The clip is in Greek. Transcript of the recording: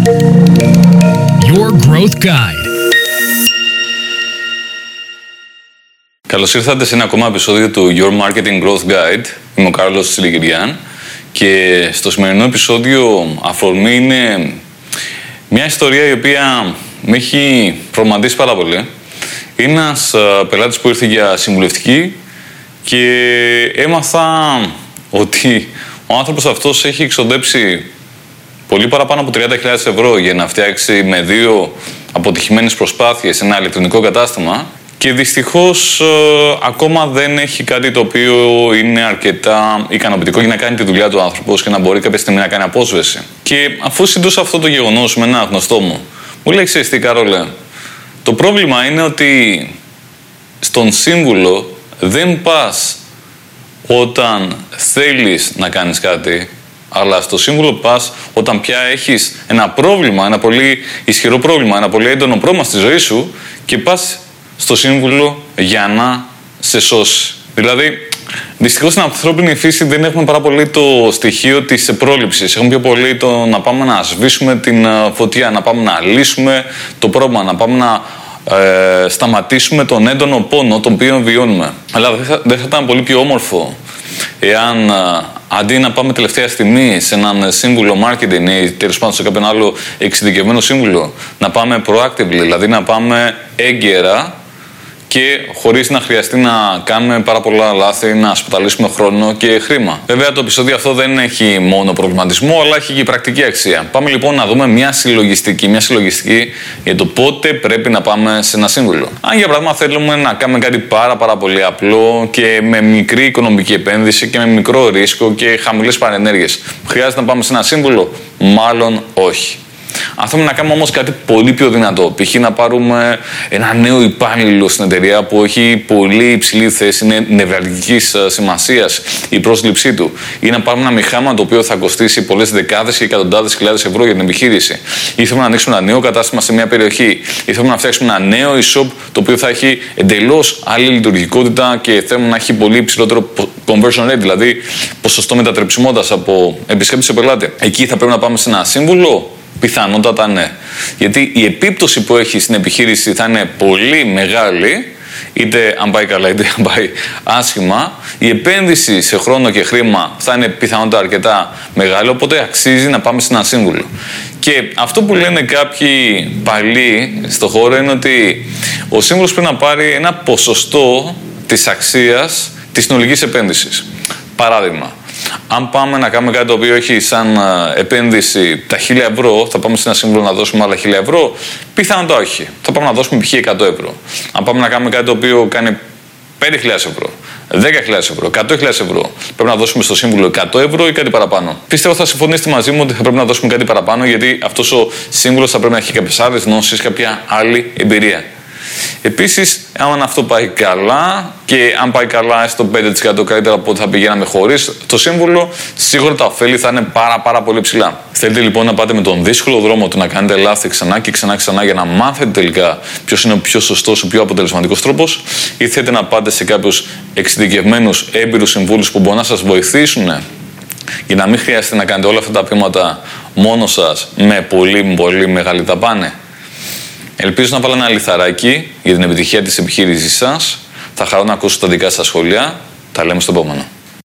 Your Growth Guide. Καλώς ήρθατε σε ένα ακόμα επεισόδιο του Your Marketing Growth Guide. Είμαι ο Κάρλος Τσιλικυριάν και στο σημερινό επεισόδιο αφορμή είναι μια ιστορία η οποία με έχει προμαντήσει πάρα πολύ. Είναι ένας πελάτης που ήρθε για συμβουλευτική και έμαθα ότι ο άνθρωπος αυτός έχει εξοδέψει πολύ παραπάνω από 30.000 ευρώ για να φτιάξει με δύο αποτυχημένες προσπάθειες ένα ηλεκτρονικό κατάστημα και δυστυχώς ε, ακόμα δεν έχει κάτι το οποίο είναι αρκετά ικανοποιητικό για να κάνει τη δουλειά του άνθρωπος και να μπορεί κάποια στιγμή να κάνει απόσβεση. Και αφού συντούσα αυτό το γεγονός με ένα γνωστό μου, μου λέει ξέρεις τι Καρόλε, το πρόβλημα είναι ότι στον σύμβουλο δεν πας όταν θέλεις να κάνεις κάτι, αλλά στο σύμβουλο πας όταν πια έχεις ένα πρόβλημα, ένα πολύ ισχυρό πρόβλημα, ένα πολύ έντονο πρόβλημα στη ζωή σου και πας στο σύμβουλο για να σε σώσει. Δηλαδή, Δυστυχώς στην ανθρώπινη φύση δεν έχουμε πάρα πολύ το στοιχείο της πρόληψης. Έχουμε πιο πολύ το να πάμε να σβήσουμε την ε, φωτιά, να πάμε να λύσουμε το πρόβλημα, να πάμε να ε, σταματήσουμε τον έντονο πόνο τον οποίο βιώνουμε. Αλλά δεν θα, ήταν πολύ πιο όμορφο εάν ε, αντί να πάμε τελευταία στιγμή σε έναν σύμβουλο marketing ή τέλος πάντων σε κάποιον άλλο εξειδικευμένο σύμβουλο, να πάμε proactively, δηλαδή να πάμε έγκαιρα και χωρίς να χρειαστεί να κάνουμε πάρα πολλά λάθη, να σπαταλήσουμε χρόνο και χρήμα. Βέβαια, το επεισόδιο αυτό δεν έχει μόνο προβληματισμό, αλλά έχει και πρακτική αξία. Πάμε λοιπόν να δούμε μια συλλογιστική, μια συλλογιστική για το πότε πρέπει να πάμε σε ένα σύμβουλο. Αν για παράδειγμα θέλουμε να κάνουμε κάτι πάρα, πάρα πολύ απλό και με μικρή οικονομική επένδυση και με μικρό ρίσκο και χαμηλές παρενέργειες, χρειάζεται να πάμε σε ένα σύμβουλο, μάλλον όχι. Αν θέλουμε να κάνουμε όμως κάτι πολύ πιο δυνατό, π.χ. να πάρουμε ένα νέο υπάλληλο στην εταιρεία που έχει πολύ υψηλή θέση, είναι νευραλγικής ε, σημασίας η πρόσληψή του, ή να πάρουμε ένα μηχάμα το οποίο θα κοστίσει πολλές δεκάδες ή εκατοντάδες χιλιάδες ευρώ για την επιχείρηση, ή θέλουμε να ανοίξουμε ένα νέο κατάστημα σε μια περιοχή, ή θέλουμε να φτιάξουμε ένα νέο e-shop το οποίο θα έχει εντελώς άλλη λειτουργικότητα και θέλουμε να έχει πολύ υψηλότερο conversion rate, δηλαδή ποσοστό μετατρεψιμότητας από επισκέπτη σε πελάτη. Εκεί θα πρέπει να πάμε σε ένα σύμβουλο Πιθανότατα ναι. Γιατί η επίπτωση που έχει στην επιχείρηση θα είναι πολύ μεγάλη, είτε αν πάει καλά είτε αν πάει άσχημα. Η επένδυση σε χρόνο και χρήμα θα είναι πιθανότατα αρκετά μεγάλη, οπότε αξίζει να πάμε σε ένα σύμβουλο. Και αυτό που λένε κάποιοι παλιοί στο χώρο είναι ότι ο σύμβουλος πρέπει να πάρει ένα ποσοστό της αξίας της συνολικής επένδυσης. Παράδειγμα, αν πάμε να κάνουμε κάτι το οποίο έχει σαν ε, επένδυση τα 1000 ευρώ, θα πάμε σε ένα σύμβολο να δώσουμε άλλα 1000 ευρώ, πιθανότατα όχι. Θα πάμε να δώσουμε π.χ. 100 ευρώ. Αν πάμε να κάνουμε κάτι το οποίο κάνει 5.000 ευρώ, 10.000 ευρώ, 100.000 ευρώ. Πρέπει να δώσουμε στο σύμβουλο 100 ευρώ ή κάτι παραπάνω. Πιστεύω θα συμφωνήσετε μαζί μου ότι θα πρέπει να δώσουμε κάτι παραπάνω γιατί αυτός ο σύμβουλος θα πρέπει να έχει κάποιες άλλες γνώσεις, κάποια άλλη εμπειρία. Επίσης, αν αυτό πάει καλά και αν πάει καλά στο 5% καλύτερα από ό,τι θα πηγαίναμε χωρίς το σύμβουλο, σίγουρα τα ωφέλη θα είναι πάρα, πάρα πολύ ψηλά. Θέλετε λοιπόν να πάτε με τον δύσκολο δρόμο του να κάνετε λάθη ξανά και ξανά και ξανά για να μάθετε τελικά ποιος είναι ο πιο σωστός, ο πιο αποτελεσματικός τρόπος, ή θέλετε να πάτε σε κάποιους εξειδικευμένους έμπειρους συμβούλους που μπορούν να σας βοηθήσουν για να μην χρειάζεται να κάνετε όλα αυτά τα βήματα μόνος σας με πολύ, πολύ μεγάλη ταπάνη. Ελπίζω να βάλω ένα λιθαράκι για την επιτυχία της επιχείρησής σας. Θα χαρώ να ακούσω τα δικά σας σχόλια. Τα λέμε στο επόμενο.